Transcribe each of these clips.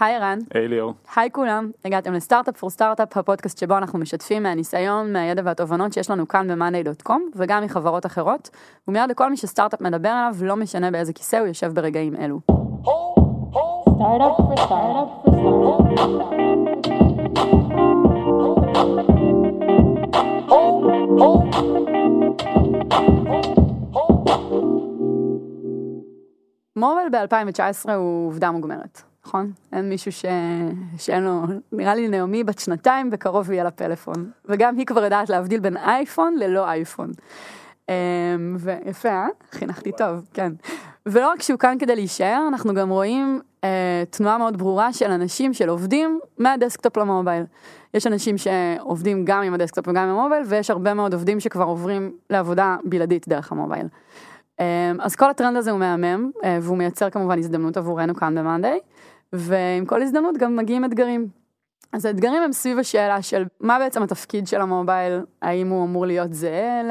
היי ערן. היי ליאור. היי כולם, הגעתם לסטארט-אפ פור סטארט-אפ, הפודקאסט שבו אנחנו משתפים מהניסיון, מהידע והתובנות שיש לנו כאן ב-monday.com וגם מחברות אחרות, ומיד לכל מי שסטארט-אפ מדבר עליו, לא משנה באיזה כיסא הוא יושב ברגעים אלו. מובייל ב-2019 הוא עובדה מוגמרת. נכון? אין מישהו ש... שאין לו, נראה לי נעמי בת שנתיים, בקרוב יהיה לה פלאפון. וגם היא כבר יודעת להבדיל בין אייפון ללא אייפון. אמ, ויפה, אה? חינכתי טוב, כן. ולא רק שהוא כאן כדי להישאר, אנחנו גם רואים אה, תנועה מאוד ברורה של אנשים, של עובדים, מה desktop למובייל. יש אנשים שעובדים גם עם ה desktop וגם עם המובייל, ויש הרבה מאוד עובדים שכבר עוברים לעבודה בלעדית דרך המובייל. אמ, אז כל הטרנד הזה הוא מהמם, אה, והוא מייצר כמובן הזדמנות עבורנו כאן ב monday. ועם כל הזדמנות גם מגיעים אתגרים. אז האתגרים הם סביב השאלה של מה בעצם התפקיד של המובייל, האם הוא אמור להיות זהה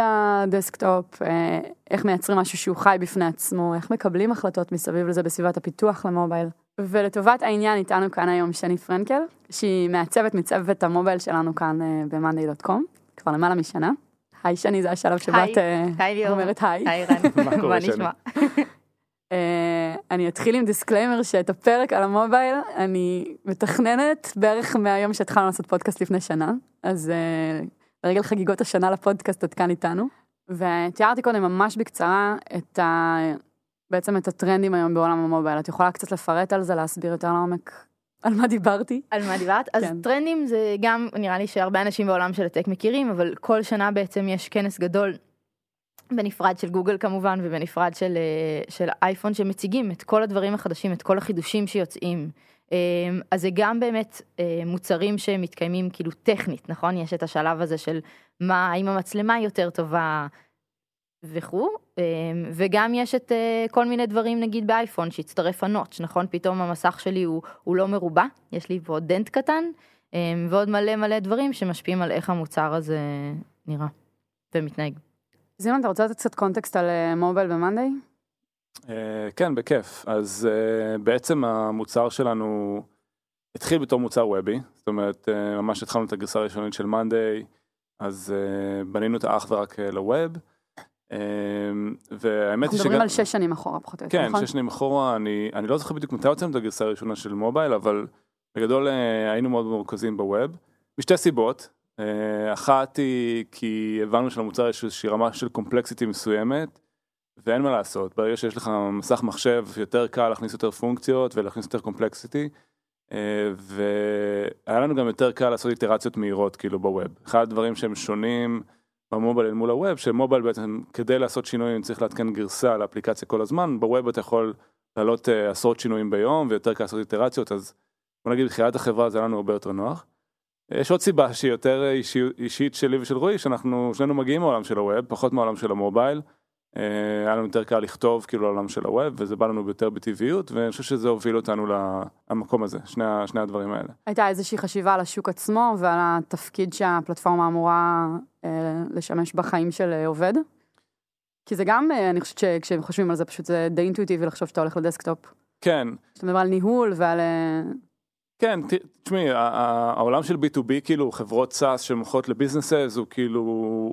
ל desktop, אה, איך מייצרים משהו שהוא חי בפני עצמו, איך מקבלים החלטות מסביב לזה בסביבת הפיתוח למובייל. ולטובת העניין איתנו כאן היום שני פרנקל, שהיא מעצבת מצוות המובייל שלנו כאן אה, ב-monday.com, כבר למעלה משנה. היי שני, זה השלב שבה את אה, אומרת היי. היי רן, מה נשמע? Uh, אני אתחיל עם disclaimer שאת הפרק על המובייל אני מתכננת בערך מהיום שהתחלנו לעשות פודקאסט לפני שנה, אז uh, לרגל חגיגות השנה לפודקאסט את כאן איתנו. ותיארתי קודם ממש בקצרה את ה... בעצם את הטרנדים היום בעולם המובייל. את יכולה קצת לפרט על זה, להסביר יותר לעומק על מה דיברתי? על מה דיברת? כן. אז טרנדים זה גם, נראה לי שהרבה אנשים בעולם של הטק מכירים, אבל כל שנה בעצם יש כנס גדול בנפרד של גוגל כמובן ובנפרד של, אה, של אייפון שמציגים את כל הדברים החדשים, את כל החידושים שיוצאים. אה, אז זה גם באמת אה, מוצרים שמתקיימים כאילו טכנית, נכון? יש את השלב הזה של מה, האם המצלמה יותר טובה וכו', וגם יש את כל מיני דברים נגיד באייפון שהצטרף הנוטש, נכון? פתאום המסך שלי הוא, הוא לא מרובע, יש לי פה דנט קטן, ועוד מלא מלא דברים שמשפיעים על איך המוצר הזה נראה ומתנהג. זימן, אתה רוצה לתת קצת קונטקסט על מובייל במאנדיי? כן, בכיף. אז uh, בעצם המוצר שלנו התחיל בתור מוצר וובי, זאת אומרת, ממש התחלנו את הגרסה הראשונית של מאנדיי, אז בנינו את האך ורק לווב. והאמת היא שגם... אנחנו מדברים על שש שנים אחורה פחות או יותר, כן, נכון? שש שנים אחורה, אני, אני לא זוכר בדיוק מתי הוצאנו את הגרסה הראשונה של מובייל, אבל בגדול היינו מאוד מורכזים בווב, משתי סיבות. אה, אחת היא כי הבנו שלמוצר יש איזושהי רמה של קומפלקסיטי מסוימת ואין מה לעשות, ברגע שיש לך מסך מחשב יותר קל להכניס יותר פונקציות ולהכניס יותר קומפלקסיטי אה, והיה לנו גם יותר קל לעשות איטרציות מהירות כאילו בווב. אחד הדברים שהם שונים במובייל אל מול הווב, שמובייל בעצם כדי לעשות שינויים צריך לעדכן גרסה לאפליקציה כל הזמן, בווב אתה יכול לעלות אה, עשרות שינויים ביום ויותר קל לעשות איטרציות אז בוא נגיד בתחילת החברה זה היה לנו הרבה יותר נוח. יש עוד סיבה שהיא יותר אישי, אישית שלי ושל רועי, שאנחנו שנינו מגיעים מעולם של הווב, פחות מעולם של המובייל. אה, היה לנו יותר קל לכתוב כאילו לעולם של הווב, וזה בא לנו יותר בטבעיות, ואני חושב שזה הוביל אותנו למקום הזה, שני, שני הדברים האלה. הייתה איזושהי חשיבה על השוק עצמו ועל התפקיד שהפלטפורמה אמורה אה, לשמש בחיים של אה, עובד? כי זה גם, אה, אני חושבת שכשהם חושבים על זה, פשוט זה די אינטואיטיבי לחשוב שאתה הולך ל desktop. כן. שאתה מדבר על ניהול ועל... כן, תשמעי, העולם של B2B, כאילו חברות SaaS שמוכרות ל businesses, הוא כאילו,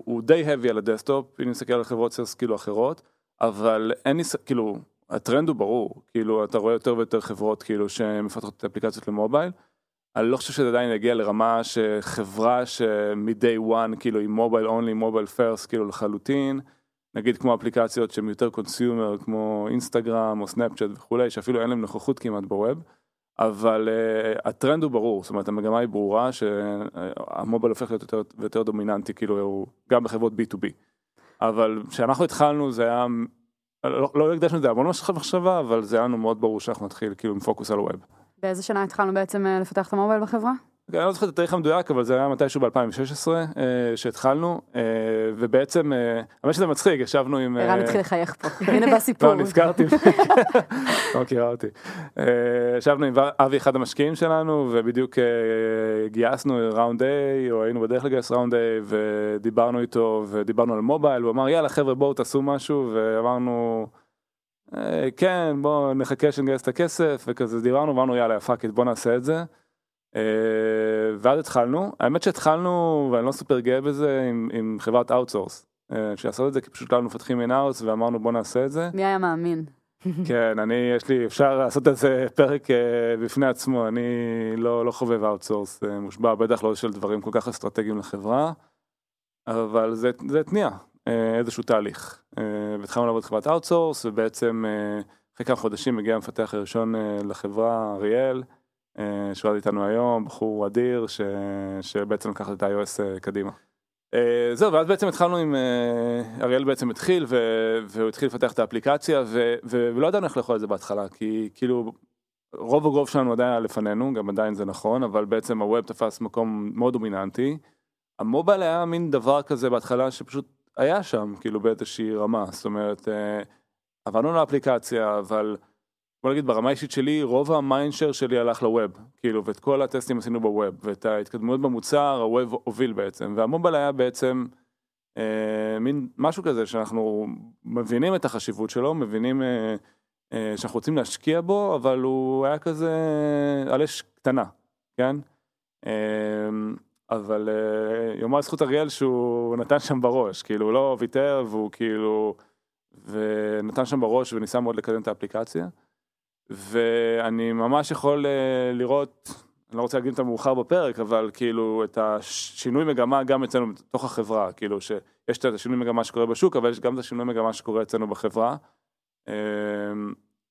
הוא די heavy על ה desktop, אם נסתכל על חברות SaaS כאילו אחרות, אבל אין לי, כאילו, הטרנד הוא ברור, כאילו, אתה רואה יותר ויותר חברות כאילו שמפתחות את האפליקציות למובייל. אני לא חושב שזה עדיין יגיע לרמה שחברה שמ-day one כאילו היא mobile only, mobile first כאילו לחלוטין, נגיד כמו אפליקציות שהן יותר consumer כמו אינסטגרם או סנאפצ'אט וכולי, שאפילו אין להם נוכחות כמעט ב web. אבל uh, הטרנד הוא ברור, זאת אומרת המגמה היא ברורה שהמובייל הופך להיות יותר ויותר דומיננטי, כאילו הוא גם בחברות B2B. אבל כשאנחנו התחלנו זה היה, לא, לא הקדשנו את זה המון מחשבה, אבל זה היה לנו מאוד ברור שאנחנו נתחיל כאילו עם פוקוס על ה web. באיזה שנה התחלנו בעצם אה, לפתח את המובייל בחברה? אני לא זוכר את התאריך המדויק אבל זה היה מתישהו ב-2016 אה, שהתחלנו אה, ובעצם אה, האמת שזה מצחיק ישבנו עם ערן התחיל לחייך פה הנה בסיפור. לא נזכרתי לא מכירה אותי ישבנו עם אבי אחד המשקיעים שלנו ובדיוק גייסנו ראונד A או היינו בדרך לגייס ראונד A ודיברנו איתו ודיברנו על מובייל הוא אמר יאללה חבר'ה בואו תעשו משהו ואמרנו כן, בוא נחכה שנגייס את הכסף, וכזה דיברנו, אמרנו יאללה, fuck it, בוא נעשה את זה. אה, ואז התחלנו, האמת שהתחלנו, ואני לא סופר גאה בזה, עם, עם חברת outsource. שעשו את זה כי פשוט לא מפתחים in-house ואמרנו בוא נעשה את זה. מי היה מאמין? כן, אני, יש לי, אפשר לעשות את זה פרק בפני עצמו, אני לא, לא חובב outsource מושבע, בטח לא של דברים כל כך אסטרטגיים לחברה, אבל זה, זה התניע איזשהו תהליך. והתחלנו לעבוד חברת outsource, ובעצם אחרי כמה חודשים הגיע המפתח הראשון לחברה, אריאל, שעובד איתנו היום, בחור אדיר, ש, שבעצם לקח את ה-iOS קדימה. Uh, זהו ואז בעצם התחלנו עם אריאל בעצם התחיל ו, והוא התחיל לפתח את האפליקציה ו, ולא ידענו איך לאכול את זה בהתחלה כי כאילו רוב ה growth שלנו עדיין היה לפנינו גם עדיין זה נכון אבל בעצם ה web תפס מקום מאוד דומיננטי. המובייל היה מין דבר כזה בהתחלה שפשוט היה שם כאילו באיזושהי רמה זאת אומרת עברנו לאפליקציה אבל בוא נגיד ברמה האישית שלי רוב המיינשר שלי הלך לווב. כאילו ואת כל הטסטים עשינו בווב ואת ההתקדמות במוצר הווב הוביל בעצם. והמובייל היה בעצם אה, מין משהו כזה שאנחנו מבינים את החשיבות שלו מבינים אה, אה, שאנחנו רוצים להשקיע בו אבל הוא היה כזה על אש קטנה כן? אה, אבל אה, יאמר זכות אריאל שהוא נתן שם בראש כאילו הוא לא ויתר והוא כאילו ונתן שם בראש וניסה מאוד לקדם את האפליקציה. ואני ממש יכול uh, לראות, אני לא רוצה להגיד את המאוחר בפרק, אבל כאילו את השינוי מגמה גם אצלנו בתוך החברה, כאילו שיש את השינוי מגמה שקורה בשוק, אבל יש גם את השינוי מגמה שקורה אצלנו בחברה. Uh,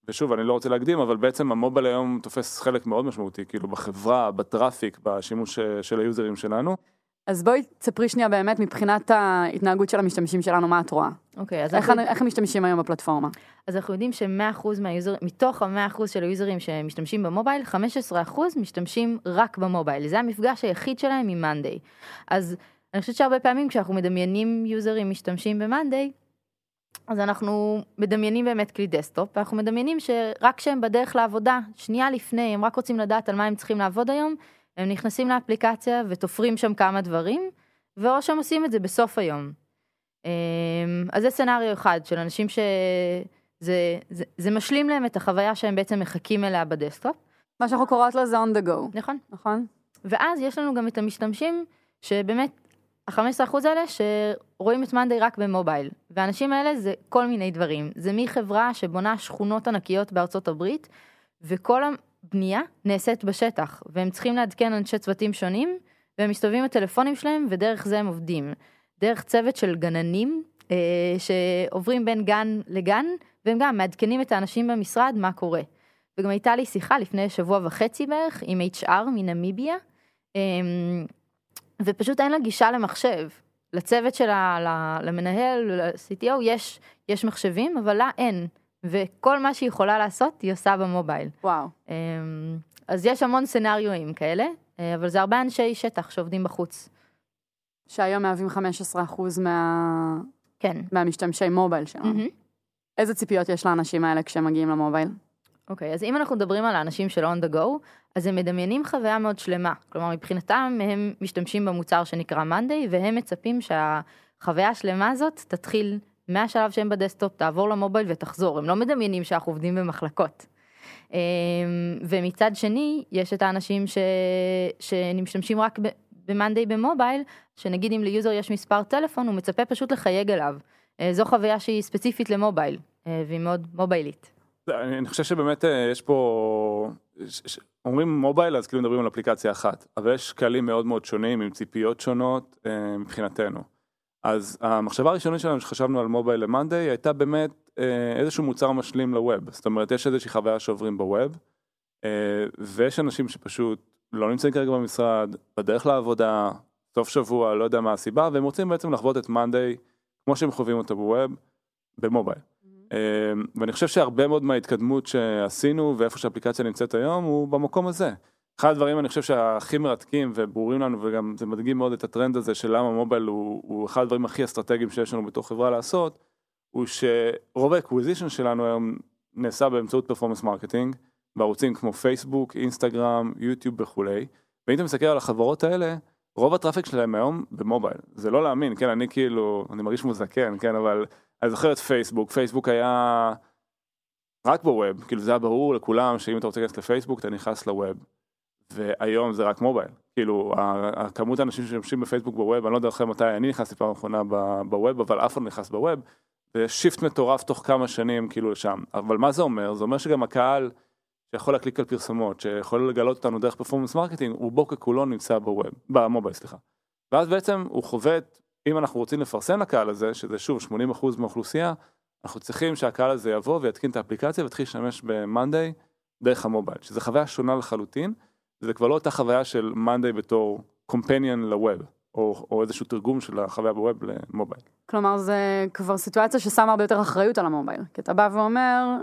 ושוב, אני לא רוצה להקדים, אבל בעצם המובייל היום תופס חלק מאוד משמעותי, כאילו בחברה, בטראפיק, בשימוש אה, של היוזרים שלנו. אז בואי תספרי שנייה באמת מבחינת ההתנהגות של המשתמשים שלנו, מה את רואה? אוקיי, אז איך, אנחנו... איך הם משתמשים היום בפלטפורמה? אז אנחנו יודעים ש-100% מהיוזרים, מתוך ה-100% של היוזרים שמשתמשים במובייל, 15% משתמשים רק במובייל. זה המפגש היחיד שלהם עם מאנדיי. אז אני חושבת שהרבה פעמים כשאנחנו מדמיינים יוזרים משתמשים במאנדיי, אז אנחנו מדמיינים באמת כלי desktop, ואנחנו מדמיינים שרק כשהם בדרך לעבודה, שנייה לפני, הם רק רוצים לדעת על מה הם צריכים לעבוד היום, הם נכנסים לאפליקציה ותופרים שם כמה דברים, ואו שהם עושים את זה בסוף היום. אמ, אז זה scenario אחד של אנשים שזה זה, זה משלים להם את החוויה שהם בעצם מחכים אליה ב desktop. מה שאנחנו קוראות לו זה on the go. נכון. נכון. ואז יש לנו גם את המשתמשים שבאמת ה-15% האלה שרואים את מאנדיי רק במובייל. והאנשים האלה זה כל מיני דברים. זה מחברה שבונה שכונות ענקיות בארצות הברית, וכל הבנייה נעשית בשטח, והם צריכים לעדכן אנשי צוותים שונים, והם מסתובבים עם הטלפונים שלהם, ודרך זה הם עובדים. דרך צוות של גננים, אה, שעוברים בין גן לגן, והם גם מעדכנים את האנשים במשרד מה קורה. וגם הייתה לי שיחה לפני שבוע וחצי בערך עם HR מנמיביה, אה, ופשוט אין לה גישה למחשב. לצוות שלה, למנהל, ל-CTO, יש, יש מחשבים, אבל לה אין. וכל מה שהיא יכולה לעשות, היא עושה במובייל. וואו. אמ, אז יש המון סצנריואים כאלה, אה, אבל זה הרבה אנשי שטח שעובדים בחוץ. שהיום מהווים 15% מה... כן. מהמשתמשי מובייל שלנו. Mm-hmm. איזה ציפיות יש לאנשים האלה כשהם מגיעים למובייל? אוקיי, okay, אז אם אנחנו מדברים על האנשים של on the go, אז הם מדמיינים חוויה מאוד שלמה. כלומר, מבחינתם הם משתמשים במוצר שנקרא monday, והם מצפים שהחוויה השלמה הזאת תתחיל מהשלב שהם ב desktop, תעבור למובייל ותחזור. הם לא מדמיינים שאנחנו עובדים במחלקות. אמ, ומצד שני, יש את האנשים ש... שמשתמשים רק ב monday במובייל, שנגיד אם ל user יש מספר טלפון, הוא מצפה פשוט לחייג אליו. אה, זו חוויה שהיא ספציפית למובייל, אה, והיא מאוד מוביילית. אני חושב שבאמת אה, יש פה, אומרים מובייל אז כאילו מדברים על אפליקציה אחת, אבל יש קהלים מאוד מאוד שונים עם ציפיות שונות מבחינתנו. אז המחשבה הראשונית שלנו שחשבנו על מובייל למאנדיי הייתה באמת איזשהו מוצר משלים לווב, זאת אומרת יש איזושהי חוויה שעוברים בווב, ויש אנשים שפשוט לא נמצאים כרגע במשרד, בדרך לעבודה, סוף שבוע, לא יודע מה הסיבה, והם רוצים בעצם לחוות את monday כמו שהם חווים אותו ב web, במובייל. Mm-hmm. ואני חושב שהרבה מאוד מההתקדמות שעשינו ואיפה שהאפליקציה נמצאת היום הוא במקום הזה. אחד הדברים אני חושב שהכי מרתקים וברורים לנו וגם זה מדגים מאוד את הטרנד הזה של למה מובייל הוא, הוא אחד הדברים הכי אסטרטגיים שיש לנו בתור חברה לעשות, הוא שרוב ה acquisition שלנו היום נעשה באמצעות performance marketing, בערוצים כמו פייסבוק, אינסטגרם, יוטיוב וכולי, ואם אתה מסתכל על החברות האלה, רוב ה traffic שלהם היום במובייל, זה לא להאמין, כן, אני כאילו, אני מרגיש מוזקן, כן, אבל אני זוכר את פייסבוק, פייסבוק היה רק ב web, כאילו זה היה ברור לכולם שאם אתה רוצה להיכנס לפייסבוק אתה נכנס ל web. והיום זה רק מובייל, כאילו הכמות האנשים שמשתמשים בפייסבוק ב web, אני לא יודע אחרי מתי אני נכנסתי פעם אחרונה ב web, אבל אף אחד לא נכנס ב web, ויש shift מטורף תוך כמה שנים כאילו לשם, אבל מה זה אומר? זה אומר שגם הקהל שיכול להקליק על פרסומות, שיכול לגלות אותנו דרך performance marketing, רובו ככולו נמצא ב web, במובייל סליחה. ואז בעצם הוא חווה, אם אנחנו רוצים לפרסם לקהל הזה, שזה שוב 80% מהאוכלוסייה, אנחנו צריכים שהקהל הזה יבוא ויתקין את האפליקציה ויתחיל להשתמש ב-Monday דרך המובייל, שזה חוויה שונה לחלוטין, זה כבר לא אותה חוויה של Monday בתור companion ל web, או, או איזשהו תרגום של החוויה ב web למובייל. כלומר זה כבר סיטואציה ששמה הרבה יותר אחריות על המובייל, כי אתה בא ואומר,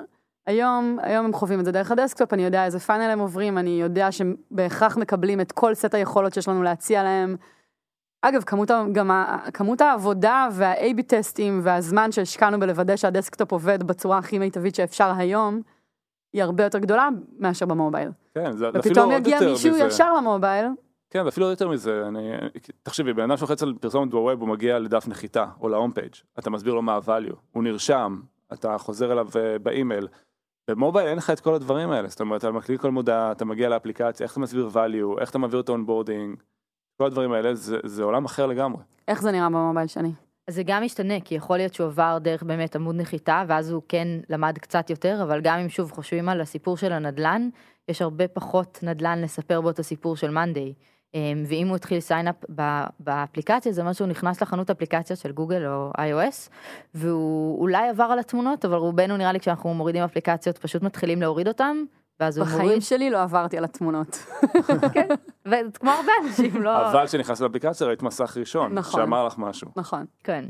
היום, היום הם חווים את זה דרך ה desktop, אני יודע איזה funnel הם עוברים, אני יודע שהם בהכרח מקבלים את כל סט היכולות שיש לנו להציע להם. אגב, כמות, גם כמות העבודה וה-AB טסטים והזמן שהשקענו בלוודא שה desktop עובד בצורה הכי מיטבית שאפשר היום, היא הרבה יותר גדולה מאשר ב mobile. כן, זה אפילו עוד יותר מזה. ופתאום יגיע מישהו ישר ל mobile. כן, ואפילו יותר מזה, אני, תחשבי, בן אדם שלוחץ על פרסומת ב web, הוא מגיע לדף נחיתה, או ל home page, אתה מסביר לו מה ה-value, הוא נרשם, אתה חוזר אליו אה, באימייל. ב mobile אין לך את כל הדברים האלה, זאת אומרת, אתה מקליט כל מודעה, אתה מגיע לאפליקציה, איך אתה מסביר value, איך אתה מעביר את ה onboarding, כל הדברים האלה, זה, זה עולם אחר לגמרי. איך זה נראה ב mobile שני? זה גם משתנה, כי יכול להיות שהוא עבר דרך באמת עמוד נחיתה, ואז הוא כן למד קצת יותר, אבל גם אם שוב חושבים על הסיפור של הנדל"ן, יש הרבה פחות נדל"ן לספר בו את הסיפור של מאנדיי. אמ, ואם הוא התחיל sign up באפליקציה, זה אומר שהוא נכנס לחנות אפליקציה של גוגל או iOS, והוא אולי עבר על התמונות, אבל רובנו נראה לי כשאנחנו מורידים אפליקציות פשוט מתחילים להוריד אותם, ואז הוא מוריד. בחיים שלי לא עברתי על התמונות. כן, וכמו הרבה אנשים, לא... אבל כשנכנסת לאפליקציה ראית מסך ראשון, נכון, שאמר לך משהו. נכון. כן,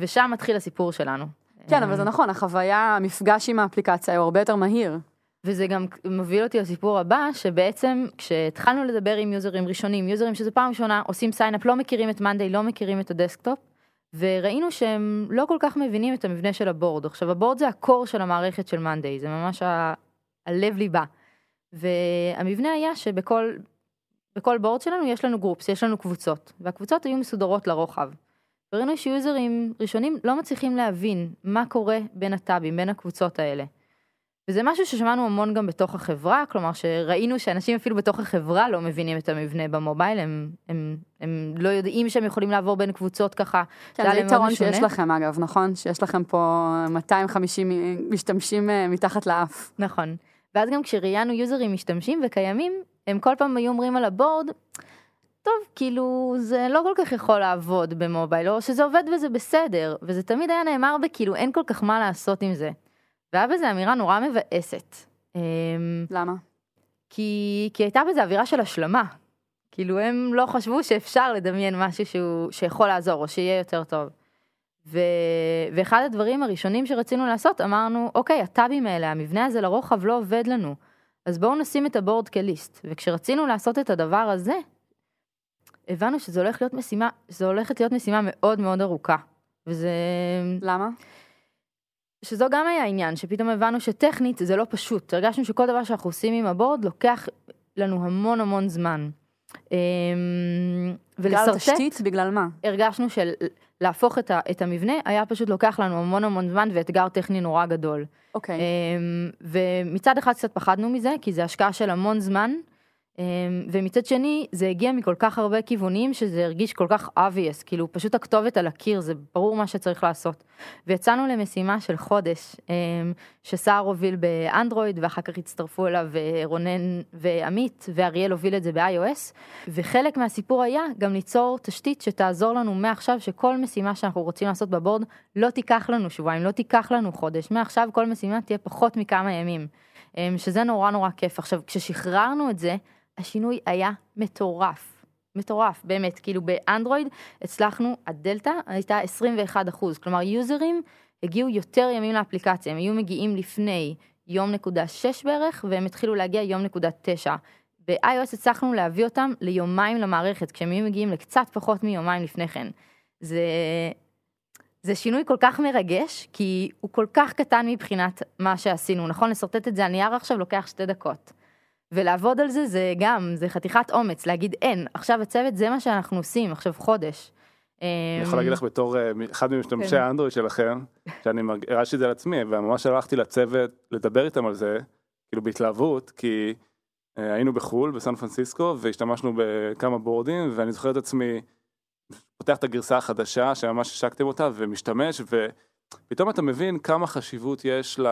ושם מתחיל הסיפור שלנו. כן, אבל זה נכון, החוויה, המפגש עם האפליקציה הוא הרבה יותר מהיר. וזה גם מוביל אותי לסיפור הבא, שבעצם כשהתחלנו לדבר עם יוזרים ראשונים, יוזרים שזה פעם ראשונה עושים sign up, לא מכירים את מאנדיי, לא מכירים את ה desktop, וראינו שהם לא כל כך מבינים את המבנה של הבורד. עכשיו הבורד זה הקור של המערכת של מאנדיי, זה ממש ה... הלב ליבה. והמבנה היה שבכל בכל בורד שלנו יש לנו גרופס, יש לנו קבוצות, והקבוצות היו מסודרות לרוחב. וראינו שיוזרים ראשונים לא מצליחים להבין מה קורה בין הטאבים, בין הקבוצות האלה. וזה משהו ששמענו המון גם בתוך החברה, כלומר שראינו שאנשים אפילו בתוך החברה לא מבינים את המבנה במובייל, הם, הם, הם לא יודעים שהם יכולים לעבור בין קבוצות ככה. כן, זה יתרון שיש לכם אגב, נכון? שיש לכם פה 250 משתמשים אה, מתחת לאף. נכון. ואז גם כשראיינו יוזרים משתמשים וקיימים, הם כל פעם היו אומרים על הבורד, טוב, כאילו, זה לא כל כך יכול לעבוד במובייל, או שזה עובד וזה בסדר, וזה תמיד היה נאמר בכאילו, אין כל כך מה לעשות עם זה. והיה בזה אמירה נורא מבאסת. אמ, למה? כי, כי הייתה בזה אווירה של השלמה. כאילו הם לא חשבו שאפשר לדמיין משהו שהוא, שיכול לעזור או שיהיה יותר טוב. ו, ואחד הדברים הראשונים שרצינו לעשות אמרנו אוקיי הטאבים האלה המבנה הזה לרוחב לא עובד לנו אז בואו נשים את הבורד כליסט וכשרצינו לעשות את הדבר הזה הבנו שזה הולך להיות משימה זה הולכת להיות משימה מאוד מאוד ארוכה וזה למה? שזו גם היה עניין, שפתאום הבנו שטכנית זה לא פשוט. הרגשנו שכל דבר שאנחנו עושים עם הבורד לוקח לנו המון המון זמן. אמ, בגלל תשתית? בגלל מה? הרגשנו שלהפוך את, את המבנה היה פשוט לוקח לנו המון המון זמן ואתגר טכני נורא גדול. אוקיי. Okay. אמ, ומצד אחד קצת פחדנו מזה, כי זה השקעה של המון זמן. אמ, ומצד שני זה הגיע מכל כך הרבה כיוונים שזה הרגיש כל כך obvious כאילו פשוט הכתובת על הקיר זה ברור מה שצריך לעשות. ויצאנו למשימה של חודש אמ, שסער הוביל באנדרואיד ואחר כך הצטרפו אליו אה, רונן ועמית ואריאל הוביל את זה ב-iOS וחלק מהסיפור היה גם ליצור תשתית שתעזור לנו מעכשיו שכל משימה שאנחנו רוצים לעשות בבורד לא תיקח לנו שבועיים לא תיקח לנו חודש מעכשיו כל משימה תהיה פחות מכמה ימים. אמ, שזה נורא נורא כיף עכשיו כששחררנו את זה השינוי היה מטורף. מטורף, באמת, כאילו באנדרואיד הצלחנו, הדלתא הייתה 21 אחוז, כלומר יוזרים הגיעו יותר ימים לאפליקציה, הם היו מגיעים לפני יום נקודה 6 בערך, והם התחילו להגיע יום נקודה 9. ב-iOS הצלחנו להביא אותם ליומיים למערכת, כשהם היו מגיעים לקצת פחות מיומיים לפני כן. זה, זה שינוי כל כך מרגש, כי הוא כל כך קטן מבחינת מה שעשינו, נכון? לשרטט את זה על נייר עכשיו לוקח שתי דקות. ולעבוד על זה זה גם, זה חתיכת אומץ, להגיד אין, עכשיו הצוות זה מה שאנחנו עושים, עכשיו חודש. אני יכול להגיד לך בתור אה, אחד ממשתמשי כן. האנדרואיד שלכם, שאני הרשתי את זה לעצמי, וממש הלכתי לצוות לדבר איתם על זה, כאילו בהתלהבות, כי אה, היינו בחו"ל, בסן פרנסיסקו, והשתמשנו בכמה בורדים, ואני זוכר את עצמי פותח את הגרסה החדשה, שממש השקתם אותה, ומשתמש, ופתאום אתה מבין כמה חשיבות יש ל...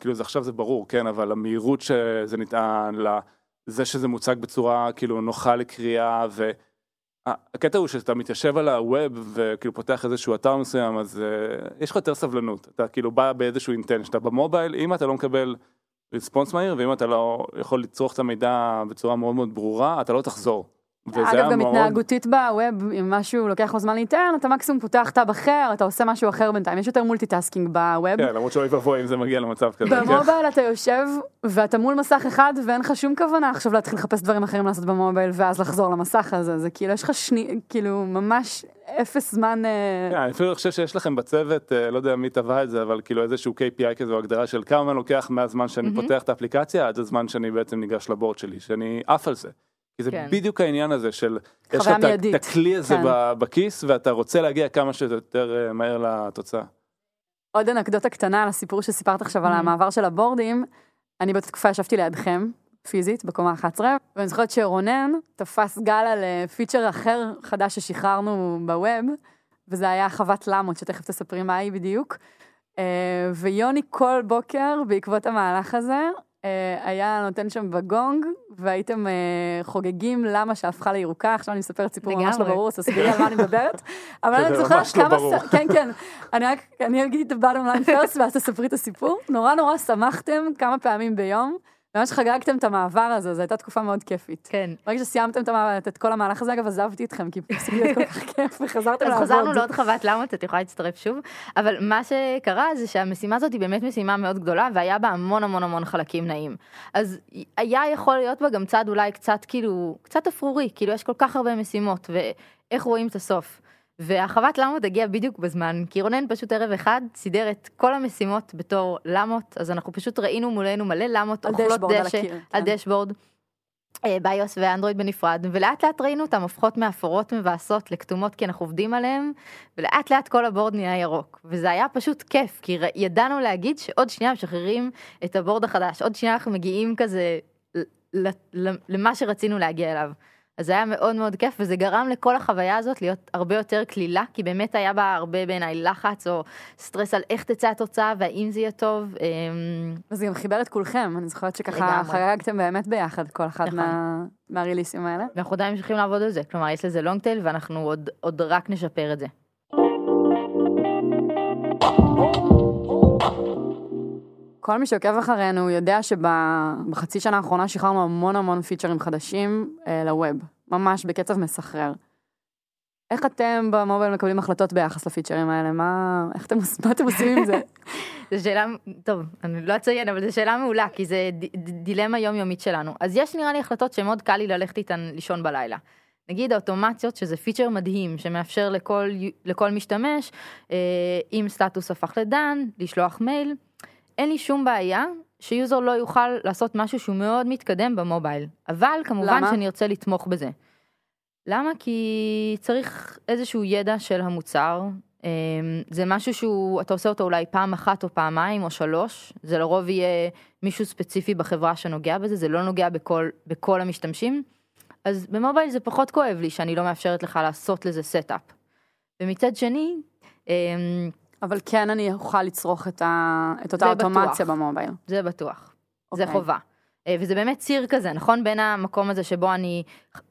כאילו זה עכשיו זה ברור, כן, אבל למהירות שזה נטען, לזה שזה מוצג בצורה כאילו נוחה לקריאה, ו... הקטע הוא שאתה מתיישב על ה web וכאילו פותח איזשהו אתר מסוים אז uh, יש לך יותר סבלנות אתה כאילו בא באיזשהו intent שאתה ב mobile אם אתה לא מקבל response מהיר ואם אתה לא יכול לצרוך את המידע בצורה מאוד מאוד ברורה אתה לא תחזור. וזה אגב, גם מאוד- התנהגותית ב web, אם משהו לוקח לו זמן להיטען, אתה מקסימום פותח tab אחר, אתה עושה משהו אחר בינתיים, יש יותר multitasking ב web. כן, למרות שאוי ואבוי אם זה מגיע למצב כזה. כן. במובייל אתה יושב ואתה מול מסך אחד ואין לך שום כוונה עכשיו להתחיל לחפש דברים אחרים לעשות ב mobile ואז לחזור למסך הזה, זה כאילו יש לך שני, כאילו ממש אפס זמן, אה, כן, אני אפילו חושב שיש לכם בצוות, אה, לא יודע מי טבע את זה, אבל כאילו איזשהו KPI כזה או הגדרה של כמה לוקח מהזמן שאני. פותח את האפליקציה עד הזמן שאני בעצם ניגש לבורד שלי, שאני עף על זה. כי זה כן. בדיוק העניין הזה של, יש לך את הכלי הזה כן. בכיס ואתה רוצה להגיע כמה שיותר אה, מהר לתוצאה. עוד אנקדוטה קטנה על הסיפור שסיפרת עכשיו על Mhm. המעבר של הבורדים, אני באותה תקופה ישבתי לידכם, פיזית, בקומה 11, ואני זוכרת שרונן תפס גל על אה, פיצ'ר אחר חדש ששחררנו בווב, וזה היה חוות למות, שתכף תספרי מה היא בדיוק. אה, ויוני כל בוקר, בעקבות המהלך הזה, היה נותן שם בגונג, והייתם אה, חוגגים למה שהפכה לירוקה, עכשיו אני מספרת סיפור ממש לא. ברור, אז תסבירי על מה אני מדברת. אבל אני זוכרת ממש לא כמה, כן כן, אני רק, אני אגיד את ה-bottom line first ואז תספרי את הסיפור. נורא נורא שמחתם כמה פעמים ביום, ממש חגגתם את המעבר הזה, זו הייתה תקופה מאוד כיפית. כן. ברגע שסיימתם את המע- את כל המהלך הזה, אגב, עזבתי אתכם, כי הפסיק להיות כל כך כיף, וחזרתם אז לעבוד. חזרנו לעוד חוות למות, את יכולה להצטרף שוב, אבל מה שקרה זה שהמשימה הזאת היא באמת משימה מאוד גדולה והיה בה המון המון המון חלקים נעים. אז היה יכול להיות בה גם צד אולי קצת כאילו, קצת אפרורי, כאילו יש כל כך הרבה משימות ואיך רואים את הסוף. והחוות למות הגיעה בדיוק בזמן, כי רונן פשוט ערב אחד סידר את כל המשימות בתור למות, אז אנחנו פשוט ראינו מולנו מלא למות על אוכלות על דשא, הקיר, על כן. דשבורד. אה, באיוס ואנדרואיד בנפרד ולאט לאט ראינו אותם הופכות מאפורות מבאסות לכתומות כי אנחנו עובדים עליהם ולאט לאט כל ה board נהיה ירוק וזה היה פשוט כיף כי ידענו להגיד שעוד שנייה משחררים את ה board החדש עוד שנייה אנחנו מגיעים כזה למה שרצינו להגיע אליו. אז זה היה מאוד מאוד כיף וזה גרם לכל החוויה הזאת להיות הרבה יותר קלילה כי באמת היה בה הרבה בעיניי לחץ או סטרס על איך תצא התוצאה והאם זה יהיה טוב. אמ, וזה גם חיבר את כולכם, אני זוכרת שככה לגמרי. חגגתם באמת ביחד, כל אחד נכון. מה- מהריליסים האלה. ואנחנו עדיין ממשיכים לעבוד על זה, כלומר יש לזה long tail ואנחנו עוד, עוד רק נשפר את זה. כל מי שעוקב אחרינו יודע שבחצי שנה האחרונה שחררנו המון המון פיצ'רים חדשים אה, לווב, ממש בקצב מסחרר. איך אתם במובייל מקבלים החלטות ביחס לפיצ'רים האלה? מה, איך אתם, מה אתם עושים עם זה? זו שאלה, טוב, אני לא אציין, אבל זו שאלה מעולה, כי זה ד, ד, דילמה יומיומית שלנו. אז יש נראה לי החלטות שמאוד קל לי ללכת איתן לישון בלילה. נגיד האוטומציות, שזה פיצ'ר מדהים, שמאפשר לכל, לכל משתמש, אה, אם סטטוס הפך ל done, לשלוח מייל. אין לי שום בעיה שיוזר לא יוכל לעשות משהו שהוא מאוד מתקדם ב mobile. אבל כמובן למה? שאני ארצה לתמוך בזה. למה? כי צריך איזשהו ידע של המוצר. אמ, זה משהו שהוא, אתה עושה אותו אולי פעם אחת או פעמיים או שלוש. זה לרוב יהיה מישהו ספציפי בחברה שנוגע בזה, זה לא נוגע בכל, בכל המשתמשים. אז ב mobile זה פחות כואב לי שאני לא מאפשרת לך לעשות לזה setup. ומצד שני, אמ, אבל כן אני אוכל לצרוך את, ה, את אותה אוטומציה בטוח. ב mobile. זה בטוח. זה אוקיי. חובה. אה, וזה באמת ציר כזה, נכון? בין המקום הזה שבו אני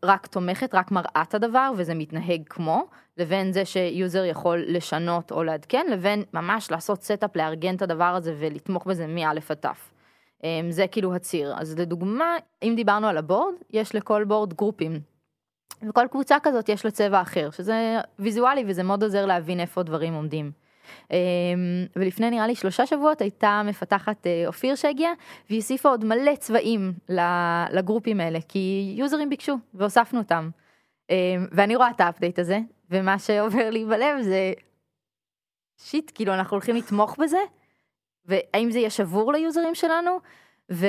רק תומכת, רק מראה את הדבר, וזה מתנהג כמו, לבין זה שיוזר יכול לשנות או לעדכן, לבין ממש לעשות setup, לארגן את הדבר הזה ולתמוך בזה מא' עד ת'. אה, זה כאילו הציר. אז לדוגמה, אם דיברנו על ה board, יש לכל board גרופים. וכל קבוצה כזאת יש לה צבע אחר, שזה ויזואלי וזה מאוד עוזר להבין איפה דברים עומדים. אמ, ולפני נראה לי שלושה שבועות הייתה מפתחת אה, אופיר שהגיעה והיא הוסיפה עוד מלא צבעים לגרופים האלה כי יוזרים ביקשו והוספנו אותם. אמ, ואני רואה את האפדייט הזה ומה שעובר לי בלב זה שיט כאילו אנחנו הולכים לתמוך בזה והאם זה יהיה שבור ליוזרים שלנו ו,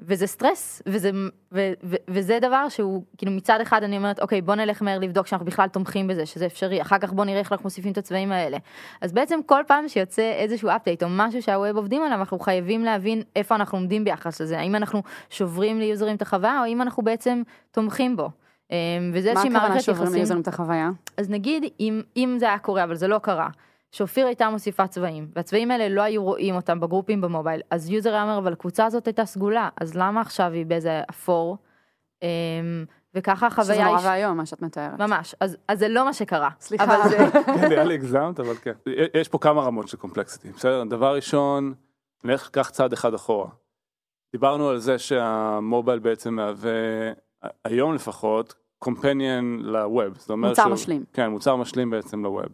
וזה סטרס, וזה, ו, ו, וזה דבר שהוא, כאילו מצד אחד אני אומרת, אוקיי, בוא נלך מהר לבדוק שאנחנו בכלל תומכים בזה, שזה אפשרי, אחר כך בוא נראה איך אנחנו מוסיפים את הצבעים האלה. אז בעצם כל פעם שיוצא איזשהו update או משהו שה web עובדים עליו, אנחנו חייבים להבין איפה אנחנו עומדים ביחס לזה, האם אנחנו שוברים ליוזרים את החוויה, או האם אנחנו בעצם תומכים בו. אמ, וזה איזושהי מערכת יחסים. מה הכוונה שוברים ליוזרים את החוויה? אז נגיד, אם, אם זה היה קורה, אבל זה לא קרה. שאופיר הייתה מוסיפה צבעים, והצבעים האלה לא היו רואים אותם בגרופים ב mobile, אז יוזר היה אומר, אבל הקבוצה הזאת הייתה סגולה, אז למה עכשיו היא באיזה אפור? אמ, וככה החוויה... שזה נורא ואיום, מה שאת מתארת. ממש, אז, אז זה לא מה שקרה. סליחה. אבל זה... כן, נראה לי הגזמת, אבל כן. יש פה כמה רמות של complexity. בסדר, דבר ראשון, נלך כך צעד אחד אחורה. דיברנו על זה שה mobile בעצם מהווה, היום לפחות, companion ל web. מוצר שהוא, משלים. כן, מוצר משלים בעצם ל web.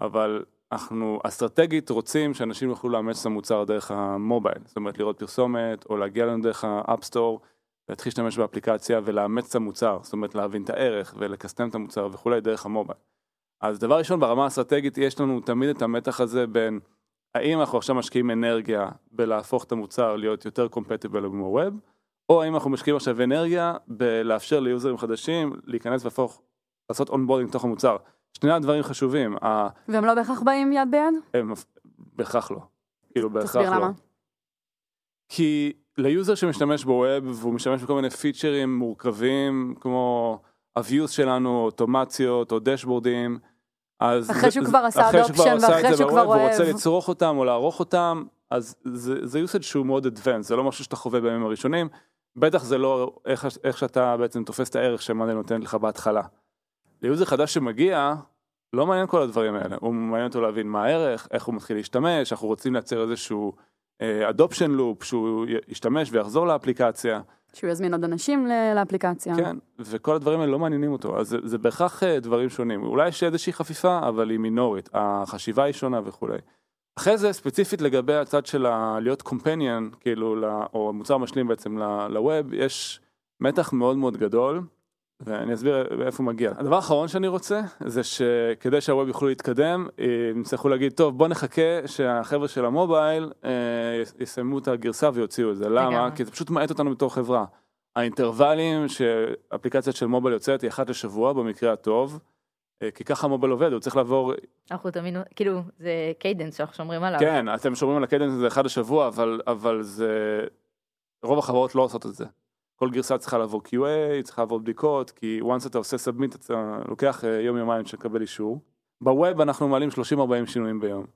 אבל אנחנו אסטרטגית רוצים שאנשים יוכלו לאמץ את המוצר דרך ה mobile, זאת אומרת לראות פרסומת או להגיע לנו דרך ה app store, להתחיל להשתמש באפליקציה ולאמץ את המוצר, זאת אומרת להבין את הערך ול customize את המוצר וכולי דרך ה mobile. אז דבר ראשון ברמה האסטרטגית יש לנו תמיד את המתח הזה בין האם אנחנו עכשיו משקיעים אנרגיה בלהפוך את המוצר להיות יותר compatible עם ה web, או האם אנחנו משקיעים עכשיו אנרגיה בלאפשר ליוזרים חדשים להיכנס ולהפוך, לעשות onboarding לתוך המוצר. שני הדברים חשובים. והם לא בהכרח באים יד ביד? הם בהכרח לא. כאילו בהכרח תסביר לא. למה. כי ליוזר שמשתמש ב web והוא משתמש בכל מיני פיצ'רים מורכבים כמו ה-views שלנו, אוטומציות או דשבורדים. אז אחרי שהוא כבר עשה adoption ואחרי שהוא כבר אוהב. והוא רוצה לצרוך אותם או לערוך אותם, אז זה, זה usage שהוא מאוד advanced, זה לא משהו שאתה חווה בימים הראשונים, בטח זה לא איך, איך שאתה בעצם תופס את הערך שמאנדיי נותנת לך בהתחלה. ליוזר חדש שמגיע, לא מעניין כל הדברים האלה, הוא מעניין אותו להבין מה הערך, איך הוא מתחיל להשתמש, אנחנו רוצים לייצר איזשהו אדופשן uh, לופ, שהוא ישתמש ויחזור לאפליקציה. שהוא יזמין עוד אנשים לאפליקציה. כן, וכל הדברים האלה לא מעניינים אותו, אז זה, זה בהכרח uh, דברים שונים. אולי יש איזושהי חפיפה, אבל היא מינורית, החשיבה היא שונה וכולי. אחרי זה, ספציפית לגבי הצד של ה- להיות קומפניאן, כאילו, או מוצר משלים בעצם לווב, יש מתח מאוד מאוד גדול. ואני אסביר איפה הוא מגיע. הדבר האחרון שאני רוצה זה שכדי שה web יוכלו להתקדם הם יצטרכו להגיד טוב בוא נחכה שהחבר'ה של המובייל אה, יסיימו את הגרסה ויוציאו את זה למה כי זה פשוט מאט אותנו בתור חברה. האינטרוולים שאפליקציה של מובייל יוצאת היא אחת לשבוע במקרה הטוב. אה, כי ככה המובייל עובד הוא צריך לעבור אנחנו תמיד כאילו זה cadence שאנחנו שומרים עליו כן אתם שומרים על ה cadence זה אחד לשבוע אבל אבל זה רוב החברות לא עושות את זה. כל גרסה צריכה לעבור QA, צריכה לעבור בדיקות, כי once אתה עושה submit אתה לוקח אה, יום יומיים לקבל אישור. ב web אנחנו מעלים 30-40 שינויים ביום.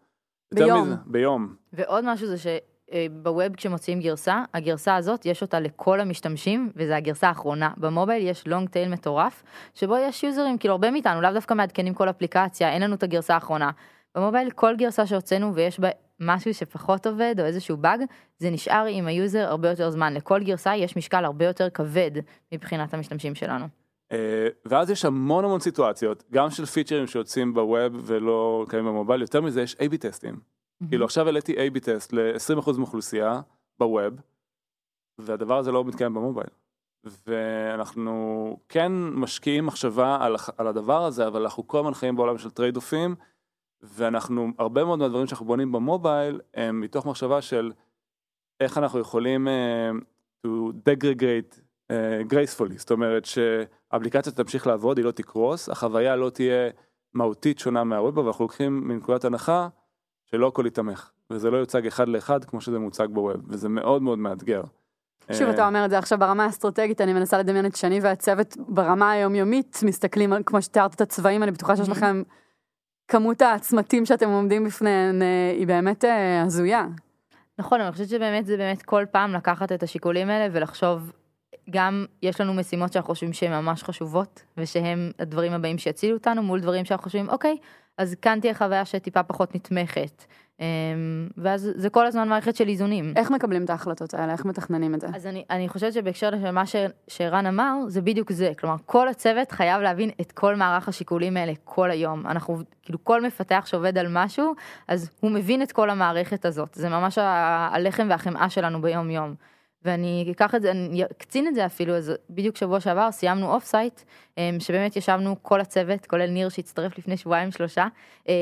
ביום. מזה, ביום. ועוד משהו זה שב web אה, כשמוציאים גרסה, הגרסה הזאת יש אותה לכל המשתמשים, וזה הגרסה האחרונה. במובייל יש long tail מטורף, שבו יש users, כאילו הרבה מאיתנו, לאו דווקא מעדכנים כל אפליקציה, אין לנו את הגרסה האחרונה. במובייל כל גרסה שהוצאנו ויש בה משהו שפחות עובד או איזשהו באג, זה נשאר עם ה user הרבה יותר זמן. לכל גרסה יש משקל הרבה יותר כבד מבחינת המשתמשים שלנו. אה, ואז יש המון המון סיטואציות, גם של פיצ'רים שיוצאים ב web ולא קיימים במובייל, יותר מזה יש A-B tests. כאילו עכשיו העליתי A-B test ל-20% מאוכלוסייה ב web, והדבר הזה לא מתקיים במובייל. ואנחנו כן משקיעים מחשבה על, על הדבר הזה, אבל אנחנו כל הזמן חיים בעולם של trade offים. ואנחנו, הרבה מאוד מהדברים שאנחנו בונים במובייל הם מתוך מחשבה של איך אנחנו יכולים uh, to degregate uh, gracefully, זאת אומרת שהאפליקציה תמשיך לעבוד, היא לא תקרוס, החוויה לא תהיה מהותית שונה מהווב, אבל אנחנו לוקחים מנקודת הנחה שלא הכל יתמך, וזה לא יוצג אחד לאחד כמו שזה מוצג בווב, וזה מאוד מאוד מאתגר. שוב, אתה אומר את זה עכשיו ברמה האסטרטגית, אני מנסה לדמיין את שני והצוות ברמה היומיומית, מסתכלים על, כמו שתיארת את הצבעים, אני בטוחה שיש לכם כמות הצמתים שאתם עומדים בפניהן אה, היא באמת אה, הזויה. נכון, אני חושבת שבאמת זה באמת כל פעם לקחת את השיקולים האלה ולחשוב, גם יש לנו משימות שאנחנו חושבים שהן ממש חשובות, ושהם הדברים הבאים שיצילו אותנו, מול דברים שאנחנו חושבים, אוקיי, אז כאן תהיה חוויה שטיפה פחות נתמכת. אמ, ואז זה כל הזמן מערכת של איזונים. איך מקבלים את ההחלטות האלה? איך מתכננים את זה? אז אני, אני חושבת שבהקשר למה שערן אמר, זה בדיוק זה. כלומר, כל הצוות חייב להבין את כל מערך השיקולים האלה כל היום. אנחנו, כאילו, כל מפתח שעובד על משהו, אז הוא מבין את כל המערכת הזאת. זה ממש ה- הלחם והחמאה שלנו ביום יום. ואני אקח את זה, אני אקצין את זה אפילו, אז בדיוק שבוע שעבר סיימנו offsite, שבאמת ישבנו כל הצוות, כולל ניר שהצטרף לפני שבועיים שלושה, אמ,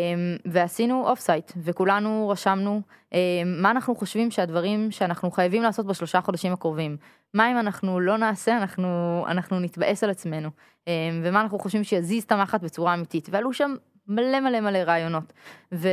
ועשינו offsite, וכולנו רשמנו אמ, מה אנחנו חושבים שהדברים שאנחנו חייבים לעשות בשלושה חודשים הקרובים. מה אם אנחנו לא נעשה, אנחנו, אנחנו נתבאס על עצמנו, אמ, ומה אנחנו חושבים שיזיז את המחט בצורה אמיתית, ועלו שם מלא מלא מלא רעיונות. ו...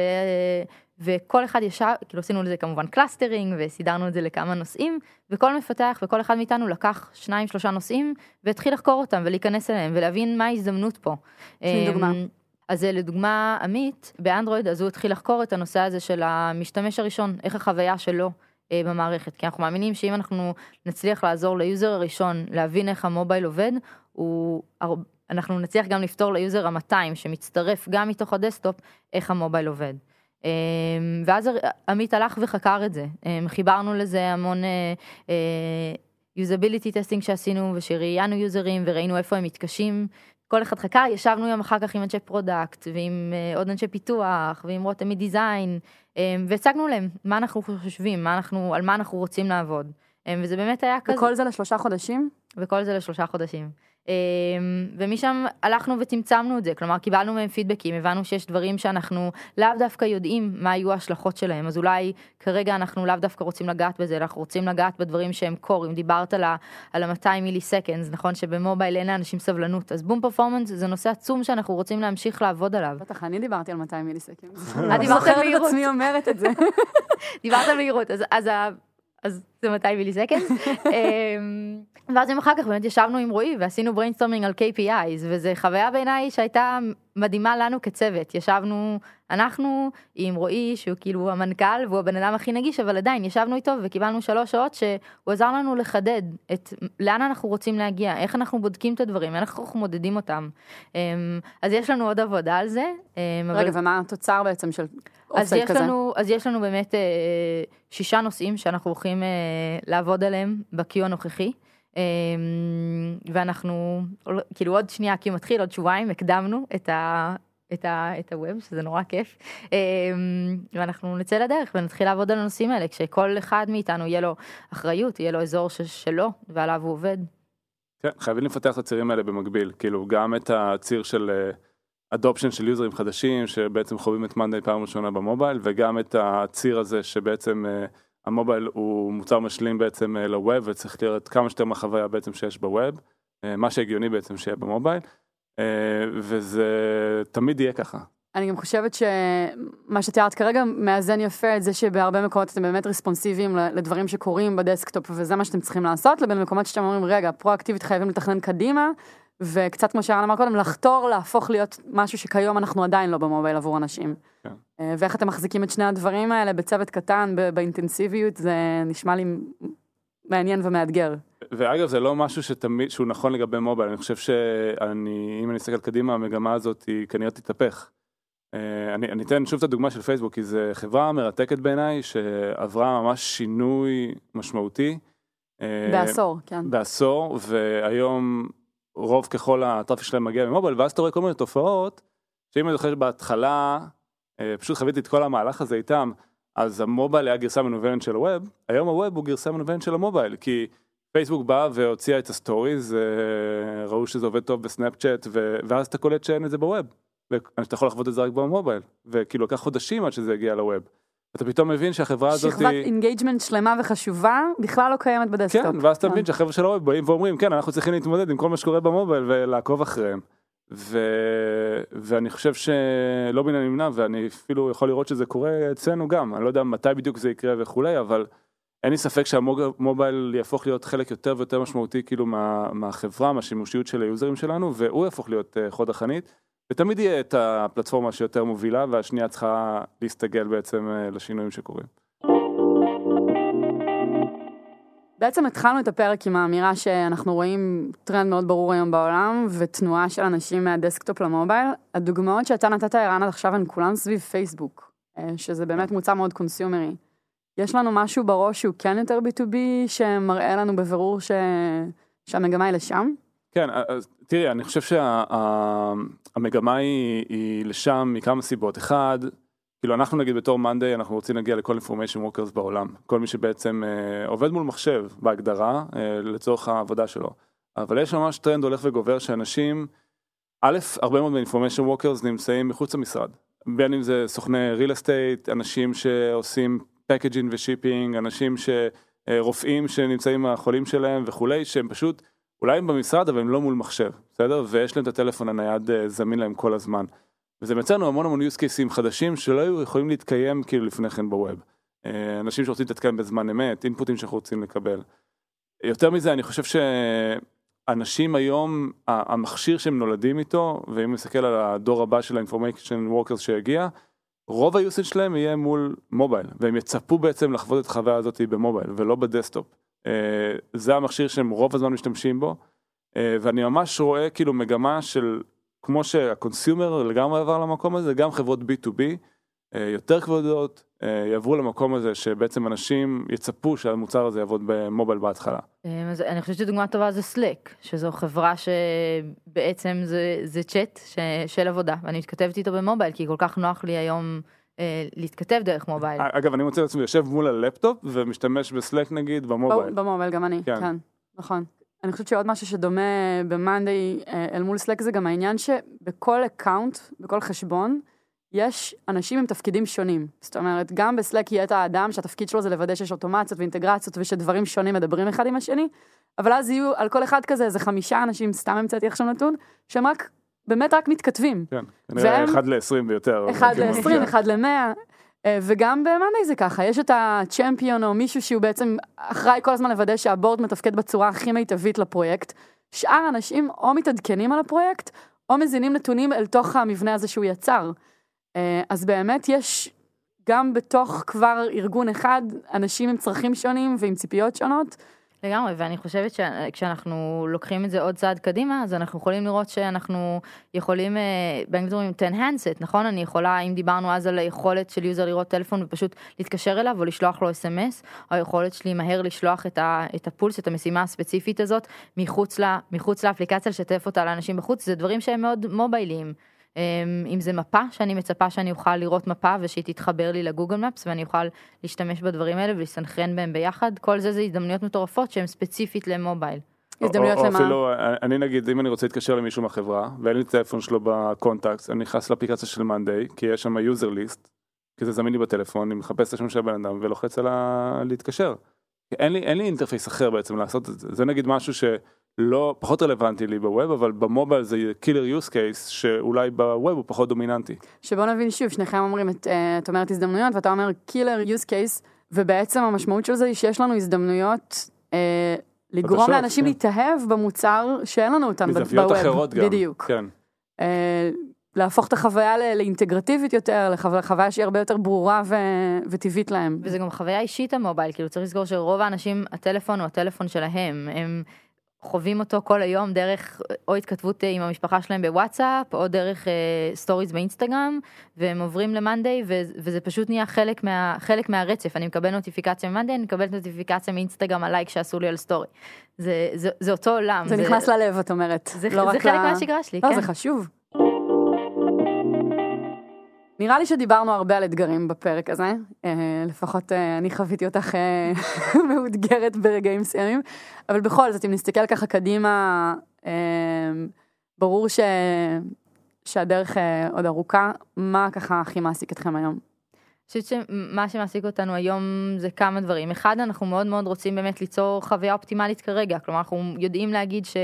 וכל אחד ישב, כאילו עשינו לזה כמובן clustering וסידרנו את זה לכמה נושאים, וכל מפתח וכל אחד מאיתנו לקח שניים שלושה נושאים והתחיל לחקור אותם ולהיכנס אליהם ולהבין מה ההזדמנות פה. דוגמה. אמ, אז לדוגמה עמית באנדרואיד אז הוא התחיל לחקור את הנושא הזה של המשתמש הראשון, איך החוויה שלו אה, במערכת, כי אנחנו מאמינים שאם אנחנו נצליח לעזור ל user הראשון להבין איך המובייל עובד, הוא, אנחנו נצליח גם לפתור ל user ה-200 שמצטרף גם מתוך ה desktop איך המובייל עובד. אמ, ואז עמית הלך וחקר את זה, אמ, חיברנו לזה המון usability אה, testing שעשינו ושראיינו users וראינו איפה הם מתקשים. כל אחד חקר, ישבנו יום אחר כך עם אנשי product ועם אה, עוד אנשי פיתוח ועם רותם מ design אמ, והצגנו להם מה אנחנו חושבים, מה אנחנו, על מה אנחנו רוצים לעבוד. וזה באמת היה כזה. וכל זה לשלושה חודשים? וכל זה לשלושה חודשים. אמ, ומשם הלכנו וצמצמנו את זה, כלומר קיבלנו מהם פידבקים, הבנו שיש דברים שאנחנו לאו דווקא יודעים מה היו ההשלכות שלהם, אז אולי כרגע אנחנו לאו דווקא רוצים לגעת בזה, אנחנו רוצים לגעת בדברים שהם core, אם דיברת על ה-200 milliseconds, נכון שבמובייל אין לאנשים סבלנות, אז בום performance זה נושא עצום שאנחנו רוצים להמשיך לעבוד עליו. בטח, אני דיברתי על 200 milliseconds. את דיברת על מהירות. את עצמי אומרת את זה. דיברת על מהירות, אז אז זה 200 millisecond. ואז יום אחר כך באמת ישבנו עם רועי ועשינו brainstorming על KPIs וזה חוויה בעיניי שהייתה מדהימה לנו כצוות ישבנו אנחנו עם רועי שהוא כאילו המנכ"ל והוא הבן אדם הכי נגיש אבל עדיין ישבנו איתו וקיבלנו שלוש שעות שהוא עזר לנו לחדד את לאן אנחנו רוצים להגיע איך אנחנו בודקים את הדברים איך אנחנו מודדים אותם אמ, אז יש לנו עוד עבודה על זה. אמ, רגע אבל... ומה התוצר בעצם של יש כזה? לנו אז יש לנו באמת אה, שישה נושאים שאנחנו הולכים אה, לעבוד עליהם ב-Q הנוכחי. אמ, ואנחנו כאילו עוד שנייה כי מתחיל עוד שבועיים הקדמנו את ה... את, ה, את הווב שזה נורא כיף אמ, ואנחנו נצא לדרך ונתחיל לעבוד על הנושאים האלה כשכל אחד מאיתנו יהיה לו אחריות יהיה לו אזור ש, שלו ועליו הוא עובד. כן, חייבים לפתח את הצירים האלה במקביל כאילו גם את הציר של adoption אה, של users חדשים שבעצם חווים את מאנדיי פעם ראשונה במובייל וגם את הציר הזה שבעצם. Uh, המובייל הוא מוצר משלים בעצם אה, ל web וצריך לראות כמה שיותר מהחוויה בעצם שיש ב web, אה, מה שהגיוני בעצם שיהיה במובייל, אה, וזה תמיד יהיה ככה. אני גם חושבת שמה שתיארת כרגע מאזן יפה את זה שבהרבה מקומות אתם באמת רספונסיביים לדברים שקורים ב desktop וזה מה שאתם צריכים לעשות, לבין מקומות שאתם אומרים רגע פרואקטיבית חייבים לתכנן קדימה וקצת כמו שארן אמר קודם, לחתור להפוך להיות משהו שכיום אנחנו עדיין לא במובייל עבור אנשים. כן. אה, ואיך אתם מחזיקים את שני הדברים האלה בצוות קטן, באינטנסיביות, זה נשמע לי מעניין ומאתגר. ואגב זה לא משהו שתמיד, שהוא נכון לגבי מובייל, אני חושב שאני, אם אני אסתכל קדימה, המגמה הזאת היא כנראה תתהפך. אה, אני, אני אתן שוב את הדוגמה של פייסבוק, כי זו חברה מרתקת בעיניי, שעברה ממש שינוי משמעותי. אה, בעשור, כן. בעשור, והיום רוב ככל ה traffic שלהם מגיע ממובייל ואז אתה רואה כל מיני תופעות שאם אני זוכר שבהתחלה אה, פשוט חוויתי את כל המהלך הזה איתם אז המובייל היה גרסה מנוונת של ה web היום ה web הוא גרסה מנוונת של המובייל כי פייסבוק באה והוציאה את ה stories אה, ראו שזה עובד טוב בסנאפצ'אט ואז אתה קולט שאין את זה ב web ואתה יכול לחוות את זה רק במובייל וכאילו לקח חודשים עד שזה הגיע ל web. אתה פתאום מבין שהחברה הזאת... שכבת engagement שלמה וחשובה בכלל לא קיימת ב desktop. כן, ואז אתה מבין שהחבר'ה של ה web באים ואומרים כן אנחנו צריכים להתמודד עם כל מה שקורה במובייל ולעקוב אחריהם. ו... ואני חושב שלא מן הנמנע ואני אפילו יכול לראות שזה קורה אצלנו גם אני לא יודע מתי בדיוק זה יקרה וכולי אבל אין לי ספק שהמובייל יהפוך להיות חלק יותר ויותר משמעותי כאילו מה, מהחברה מהשימושיות של ה users שלנו והוא יהפוך להיות אה, חוד החנית. ותמיד יהיה את הפלטפורמה שיותר מובילה והשנייה צריכה להסתגל בעצם אה, לשינויים שקורים. בעצם התחלנו את הפרק עם האמירה שאנחנו רואים טרנד מאוד ברור היום בעולם ותנועה של אנשים מה desktop למובייל. הדוגמאות שאתה נתת ערן עד עכשיו הן כולן סביב פייסבוק, אה, שזה באמת מוצר מאוד consumerי. יש לנו משהו בראש שהוא כן יותר B2B שמראה לנו בבירור ש... שהמגמה היא לשם? כן, אז תראי, אני חושב שהמגמה שה, היא, היא לשם מכמה סיבות. אחד, כאילו אנחנו נגיד בתור Monday אנחנו רוצים להגיע לכל information workers בעולם, כל מי שבעצם אה, עובד מול מחשב בהגדרה אה, לצורך העבודה שלו. אבל יש ממש טרנד הולך וגובר שאנשים, א', הרבה מאוד מ-information workers נמצאים מחוץ למשרד, בין אם זה סוכני real estate, אנשים שעושים packaging ו shipping, אנשים ש... אה, שנמצאים החולים שלהם וכולי, שהם פשוט, אולי הם במשרד אבל הם לא מול מחשב, בסדר? ויש להם את הטלפון הנייד אה, זמין להם כל הזמן. וזה מייצר לנו המון המון use cases חדשים שלא היו יכולים להתקיים כאילו לפני כן בווב. אה, אנשים שרוצים להתעדכן בזמן אמת, אינפוטים שאנחנו רוצים לקבל. יותר מזה אני חושב שאנשים היום, המכשיר שהם נולדים איתו, ואם נסתכל על הדור הבא של ה-information workers שיגיע, רוב היוסד שלהם יהיה מול מובייל, והם יצפו בעצם לחוות את החוויה הזאת במובייל ולא בדסקטופ. אה, זה המכשיר שהם רוב הזמן משתמשים בו, אה, ואני ממש רואה כאילו מגמה של כמו שה consumer לגמרי עבר למקום הזה, גם חברות B2B אה, יותר כבודות יעברו למקום הזה שבעצם אנשים יצפו שהמוצר הזה יעבוד במובייל בהתחלה. אז אני חושבת שדוגמה טובה זה Slack, שזו חברה שבעצם זה, זה צ'אט של עבודה, ואני מתכתבת איתו במובייל כי כל כך נוח לי היום. להתכתב דרך מובייל. אגב אני מוצא לעצמי יושב מול הלפטופ ומשתמש ב Slack נגיד במובייל. במובייל גם אני, כן, כן נכון. אני חושבת שעוד משהו שדומה ב-Monday אה, אל מול Slack זה גם העניין שבכל אקאונט, בכל חשבון, יש אנשים עם תפקידים שונים. זאת אומרת, גם ב Slack יהיה את האדם שהתפקיד שלו זה לוודא שיש אוטומציות ואינטגרציות ושדברים שונים מדברים אחד עם השני, אבל אז יהיו על כל אחד כזה איזה חמישה אנשים, סתם המצאתי עכשיו נתון, שהם רק, באמת רק מתכתבים. כן, כנראה והם, אחד ל-20 ויותר. אחד כן, ל-20, כן. אחד ל-100, וגם במאנדיי זה ככה, יש את הצ'מפיון או מישהו שהוא בעצם אחראי כל הזמן לוודא שהבורד מתפקד בצורה הכי מיטבית לפרויקט. שאר האנשים או מתעדכנים על הפרויקט, או מזינים נתונים אל תוך המבנה הזה שהוא יצר. אה, אז באמת יש גם בתוך כבר ארגון אחד אנשים עם צרכים שונים ועם ציפיות שונות. לגמרי, ואני חושבת שכשאנחנו לוקחים את זה עוד צעד קדימה, אז אנחנו יכולים לראות שאנחנו יכולים, אה, באנגלית אומרים tap and set, נכון? אני יכולה, אם דיברנו אז על היכולת של user לראות טלפון ופשוט להתקשר אליו או לשלוח לו אס.אם.אס, או היכולת שלי מהר לשלוח את, ה, את הפולס, את המשימה הספציפית הזאת, מחוץ, לה, מחוץ לאפליקציה, לשתף אותה לאנשים בחוץ, זה דברים שהם מאוד מובייליים. אמ, אם זה מפה שאני מצפה שאני אוכל לראות מפה ושהיא תתחבר לי ל Google Maps ואני אוכל להשתמש בדברים האלה ולסנכרן בהם ביחד כל זה זה הזדמנויות מטורפות שהן ספציפית למובייל. הזדמנויות למה? אפילו אני נגיד אם אני רוצה להתקשר למישהו מהחברה ואין לי את הטלפון שלו ב contact אני נכנס לאפליקציה של Monday כי יש שם user list כי זה זמין לי בטלפון אני מחפש את השם של הבן אדם ולוחץ על ה... להתקשר. אין לי אין לי interface אחר בעצם לעשות את זה זה נגיד משהו ש... לא פחות רלוונטי לי ב web אבל במובייל זה killer use case שאולי ב web הוא פחות דומיננטי. שבוא נבין שוב שניכם אומרים את, אה, את אומרת הזדמנויות ואתה אומר קילר יוס קייס ובעצם המשמעות של זה היא שיש לנו הזדמנויות אה, לגרום חדשות, לאנשים כן. להתאהב במוצר שאין לנו אותם בווב. מזוויות אחרות גם. בדיוק. כן. אה, להפוך את החוויה לאינטגרטיבית יותר, לחוויה שהיא הרבה יותר ברורה ו... וטבעית להם. וזה גם חוויה אישית המובייל, כאילו צריך לזכור שרוב האנשים הטלפון הוא הטלפון שלהם, הם חווים אותו כל היום דרך או התכתבות אה, עם המשפחה שלהם בוואטסאפ או דרך stories אה, באינסטגרם והם עוברים ל Monday וזה פשוט נהיה חלק, מה, חלק מהרצף אני מקבל נוטיפיקציה מ Monday אני מקבל נוטיפיקציה מאינסטגרם על לייק שעשו לי על story. זה, זה, זה אותו עולם. זה, זה נכנס ללב את אומרת. זה, לא זה חלק לה... מהשגרה שלי, לא, כן. זה חשוב. נראה לי שדיברנו הרבה על אתגרים בפרק הזה, אה, לפחות אה, אני חוויתי אותך אה, מאותגרת ברגעים מסוימים, אבל בכל זאת אם נסתכל ככה קדימה, ברור ש... שהדרך עוד ארוכה, מה ככה הכי מעסיק אתכם היום? חושבת שמה שמעסיק אותנו היום זה כמה דברים. אחד, אנחנו מאוד מאוד רוצים באמת ליצור חוויה אופטימלית כרגע, כלומר אנחנו יודעים להגיד ש...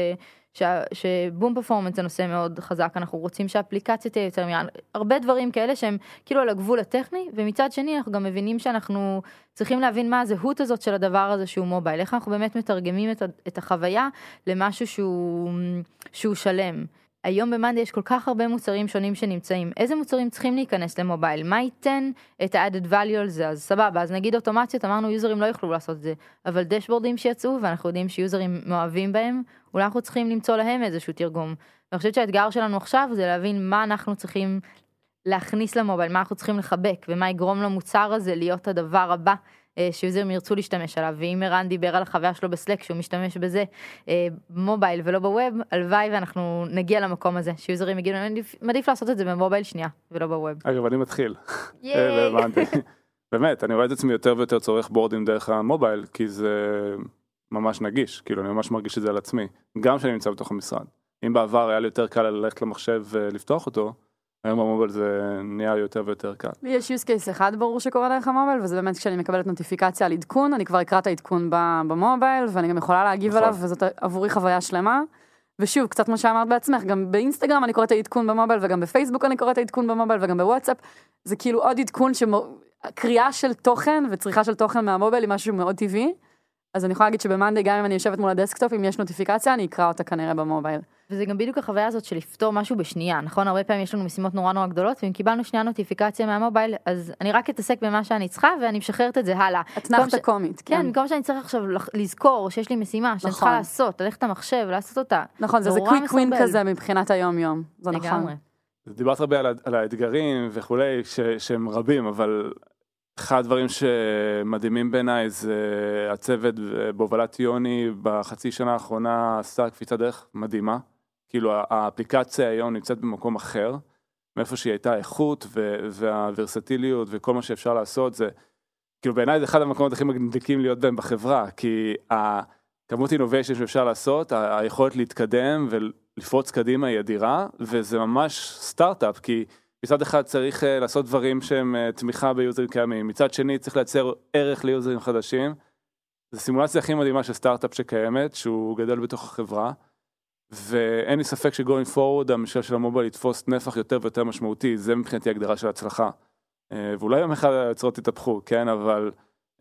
שבום פרפורמנס זה נושא מאוד חזק אנחנו רוצים שהאפליקציה תהיה יותר מעניין הרבה דברים כאלה שהם כאילו על הגבול הטכני ומצד שני אנחנו גם מבינים שאנחנו צריכים להבין מה הזהות הזאת של הדבר הזה שהוא מובייל איך אנחנו באמת מתרגמים את, את החוויה למשהו שהוא שהוא שלם. היום במאנדי יש כל כך הרבה מוצרים שונים שנמצאים, איזה מוצרים צריכים להיכנס למובייל, מה ייתן את ה-added value על זה, אז סבבה, אז נגיד אוטומציות, אמרנו יוזרים לא יוכלו לעשות את זה, אבל דשבורדים שיצאו ואנחנו יודעים שיוזרים מאוהבים בהם, אולי אנחנו צריכים למצוא להם איזשהו תרגום. ואני חושבת שהאתגר שלנו עכשיו זה להבין מה אנחנו צריכים להכניס למובייל, מה אנחנו צריכים לחבק ומה יגרום למוצר הזה להיות הדבר הבא שיוזרים ירצו להשתמש עליו, ואם ערן דיבר על החוויה שלו בסלק שהוא משתמש בזה אה, במובייל ולא בווב, הלוואי ואנחנו נגיע למקום הזה, שיוזרים יגידו, "אני מעדיף- לעשות את זה במובייל שנייה ולא בווב. אגב, אני מתחיל. אה, הבנתי. באמת, אני רואה את עצמי יותר ויותר צורך בורדים דרך המובייל, כי זה ממש נגיש, כאילו אני ממש מרגיש את זה על עצמי, גם כשאני נמצא בתוך המשרד. אם בעבר היה לי יותר קל ללכת למחשב ולפתוח אותו, היום במובייל זה נהיה יותר ויותר קל. לי יש use case אחד ברור שקורה דרך המובייל, וזה באמת כשאני מקבלת נוטיפיקציה על עדכון, אני כבר אקרא את העדכון במובייל, ואני גם יכולה להגיב נכון. עליו, וזאת עבורי חוויה שלמה. ושוב, קצת כמו שאמרת בעצמך, גם באינסטגרם אני קוראת את העדכון במובייל, וגם בפייסבוק אני קוראת את העדכון במובייל, וגם בוואטסאפ. זה כאילו עוד עדכון שמו... קריאה של תוכן וצריכה של תוכן מהמובייל היא משהו מאוד טבעי. אז אני יכולה להגיד שב Monday, גם אם אני יושבת מול הדסקטופ, אם יש נוטיפיקציה, אני אקרא אותה כנראה במובייל. וזה גם בדיוק החוויה הזאת של לפתור משהו בשנייה, נכון? הרבה פעמים יש לנו משימות נורא נורא גדולות, ואם קיבלנו שנייה נוטיפיקציה מהמובייל, אז אני רק אתעסק במה שאני צריכה, ואני משחררת את זה הלאה. אתנחתה ש- קומית, כן, כן. במקום שאני צריך עכשיו לזכור שיש לי משימה שאני צריכה נכון. לעשות, ללכת למחשב, לעשות אותה. נכון, זה quick win. כזה מבחינת היום-יום. זה נכון. דיברת הרבה על האתגרים וכולי, ש, שהם רבים, אבל אחד הדברים שמדהימים בעיניי זה הצוות בהובלת יוני בחצי שנה האחרונה עשה קפיצת דרך מדהימה. כאילו האפליקציה היום נמצאת במקום אחר, מאיפה שהיא הייתה איכות והוורסטיליות וכל מה שאפשר לעשות זה, כאילו בעיניי זה אחד המקומות הכי מדליקים להיות בהם בחברה, כי הכמות אינוביישן שאפשר לעשות, היכולת להתקדם ולפרוץ קדימה היא אדירה, וזה ממש סטארט-אפ, כי מצד אחד צריך אה, לעשות דברים שהם אה, תמיכה ביוזרים קיימים, מצד שני צריך לייצר ערך ליוזרים חדשים. זו סימולציה הכי מדהימה של סטארט-אפ שקיימת, שהוא גדל בתוך החברה, ואין לי ספק שגוינג פורוד המשל של המובייל יתפוס נפח יותר ויותר משמעותי, זה מבחינתי הגדרה של הצלחה. אה, ואולי יום אחד היוצרות יתהפכו, כן, אבל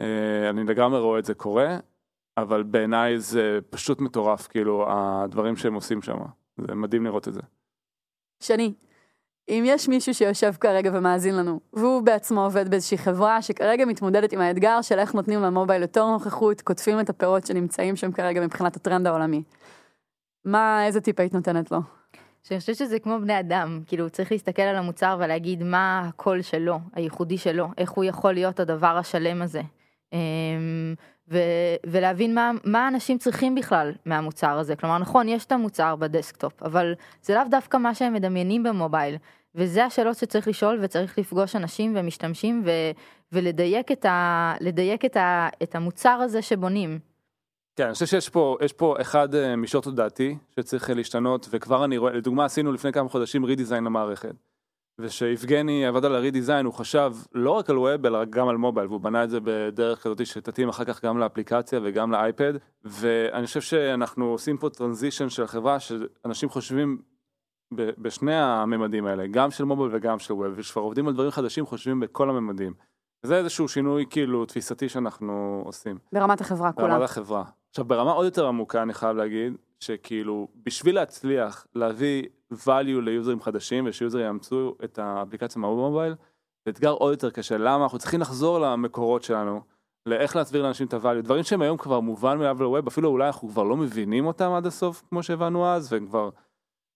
אה, אני לגמרי רואה את זה קורה, אבל בעיניי זה פשוט מטורף, כאילו, הדברים שהם עושים שם. זה מדהים לראות את זה. שני, אם יש מישהו שיושב כרגע ומאזין לנו, והוא בעצמו עובד באיזושהי חברה שכרגע מתמודדת עם האתגר של איך נותנים למובייל יותר נוכחות, קוטפים את הפירות שנמצאים שם כרגע מבחינת הטרנד העולמי. מה, איזה טיפ היית נותנת לו? שאני חושבת שזה כמו בני אדם, כאילו צריך להסתכל על המוצר ולהגיד מה הקול שלו, הייחודי שלו, איך הוא יכול להיות הדבר השלם הזה. ו- ולהבין מה, מה אנשים צריכים בכלל מהמוצר הזה. כלומר, נכון, יש את המוצר בדסקטופ, אבל זה לאו דווקא מה שהם מדמיינים במובייל. וזה השאלות שצריך לשאול וצריך לפגוש אנשים ומשתמשים ו- ולדייק את, ה- את, ה- את המוצר הזה שבונים. כן, אני חושב שיש פה, יש פה אחד אה, מישור תודעתי שצריך אה, להשתנות, וכבר אני רואה, לדוגמה עשינו לפני כמה חודשים redesign למערכת. וכשיבגני עבד על ה redesign, הוא חשב לא רק על web, אלא גם על מובייל, והוא בנה את זה בדרך כזאת שתתאים אחר כך גם לאפליקציה וגם לאייפד, ואני חושב שאנחנו עושים פה טרנזישן של החברה, שאנשים חושבים בשני הממדים האלה, גם של מובייל וגם של ווב, וכשכבר עובדים על דברים חדשים חושבים בכל הממדים. זה איזשהו שינוי כאילו תפיסתי שאנחנו עושים. ברמת החברה כולה. ברמת החברה. עכשיו ברמה עוד יותר עמוקה אני חייב להגיד שכאילו בשביל להצליח להביא value ליוזרים חדשים ושיוזרים יאמצו את האפליקציה מהמובייל זה אתגר עוד יותר קשה. למה? אנחנו צריכים לחזור למקורות שלנו לאיך להסביר לאנשים את ה-value. דברים שהם היום כבר מובן מאליו לווב אפילו אולי אנחנו כבר לא מבינים אותם עד הסוף כמו שהבנו אז והם כבר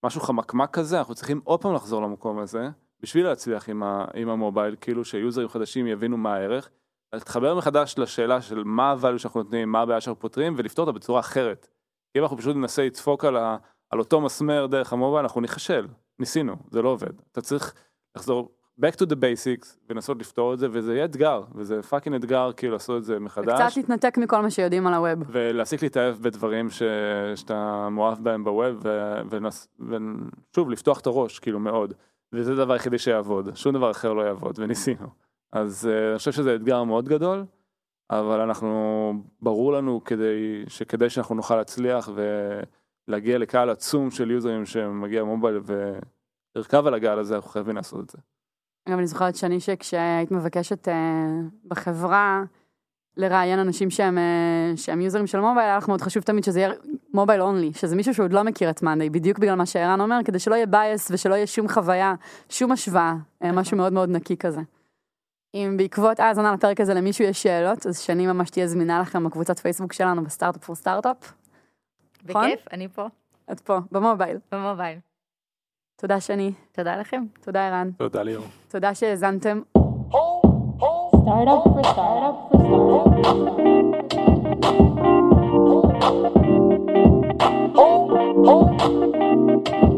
משהו חמקמק כזה אנחנו צריכים עוד פעם לחזור למקום הזה בשביל להצליח עם, ה- עם המובייל כאילו שיוזרים חדשים יבינו מה הערך. להתחבר מחדש לשאלה של מה הvalue שאנחנו נותנים, מה הבעיה שאנחנו פותרים, ולפתור אותה בצורה אחרת. אם אנחנו פשוט ננסה לדפוק על, ה, על אותו מסמר דרך המובייל, אנחנו ניכשל. ניסינו, זה לא עובד. אתה צריך לחזור back to the basics, ולנסות לפתור את זה, וזה יהיה אתגר, וזה fucking אתגר כאילו לעשות את זה מחדש. וקצת להתנתק מכל מה שיודעים על ה web. ולהפסיק להתאהב בדברים ש... שאתה מאוהב בהם ב web, ו... ונס... ושוב, לפתוח את הראש, כאילו מאוד. וזה הדבר היחידי שיעבוד, שום דבר אחר לא יעבוד, וניסינו. אז אה, אני חושב שזה אתגר מאוד גדול, אבל אנחנו, ברור לנו כדי, שכדי שאנחנו נוכל להצליח ולהגיע לקהל עצום של יוזרים שמגיע במובייל ולרכב על הגל הזה, אנחנו חייבים לעשות את זה. אגב, אני זוכרת שני שכשהיית מבקשת אה, בחברה לראיין אנשים שהם, אה, שהם יוזרים של מובייל, היה לך מאוד חשוב תמיד שזה יהיה mobile only, שזה מישהו שעוד לא מכיר את Monday, בדיוק בגלל מה שערן אומר, כדי שלא יהיה bias ושלא יהיה שום חוויה, שום השוואה, אה, משהו מאוד מאוד נקי כזה. אם בעקבות האזנה לפרק הזה למישהו יש שאלות, אז שני ממש תהיה זמינה לכם בקבוצת פייסבוק שלנו ב Startup for Startup. נכון? בכיף, אני פה, את פה, במובייל. במובייל. תודה שני, תודה לכם. תודה ערן, תודה ליאור. תודה שהאזנתם. Startup for startup for startup.